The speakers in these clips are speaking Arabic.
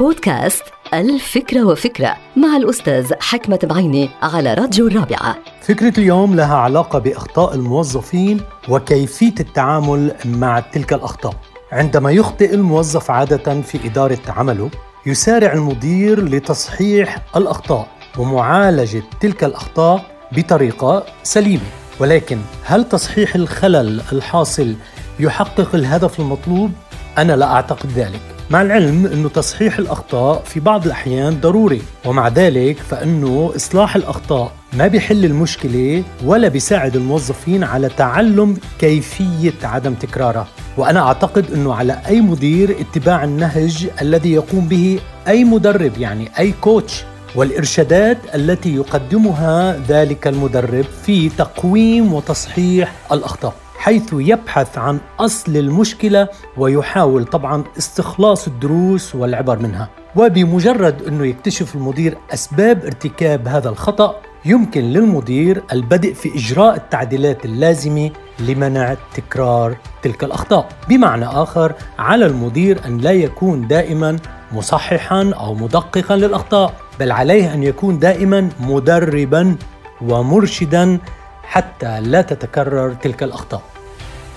بودكاست الفكرة وفكرة مع الأستاذ حكمة بعيني على راديو الرابعة. فكرة اليوم لها علاقة بأخطاء الموظفين وكيفية التعامل مع تلك الأخطاء. عندما يخطئ الموظف عادة في إدارة عمله يسارع المدير لتصحيح الأخطاء ومعالجة تلك الأخطاء بطريقة سليمة. ولكن هل تصحيح الخلل الحاصل يحقق الهدف المطلوب؟ أنا لا أعتقد ذلك. مع العلم أنه تصحيح الأخطاء في بعض الأحيان ضروري ومع ذلك فإنه إصلاح الأخطاء ما بيحل المشكلة ولا بيساعد الموظفين على تعلم كيفية عدم تكرارها وأنا أعتقد أنه على أي مدير اتباع النهج الذي يقوم به أي مدرب يعني أي كوتش والإرشادات التي يقدمها ذلك المدرب في تقويم وتصحيح الأخطاء. حيث يبحث عن أصل المشكلة ويحاول طبعا استخلاص الدروس والعبر منها. وبمجرد أنه يكتشف المدير أسباب ارتكاب هذا الخطأ يمكن للمدير البدء في إجراء التعديلات اللازمة لمنع تكرار تلك الأخطاء. بمعنى آخر على المدير أن لا يكون دائما مصححا أو مدققا للأخطاء بل عليه أن يكون دائما مدربا ومرشدا حتى لا تتكرر تلك الأخطاء.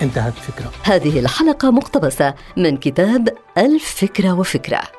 انتهت فكرة. هذه الحلقة مقتبسة من كتاب الفكرة وفكرة.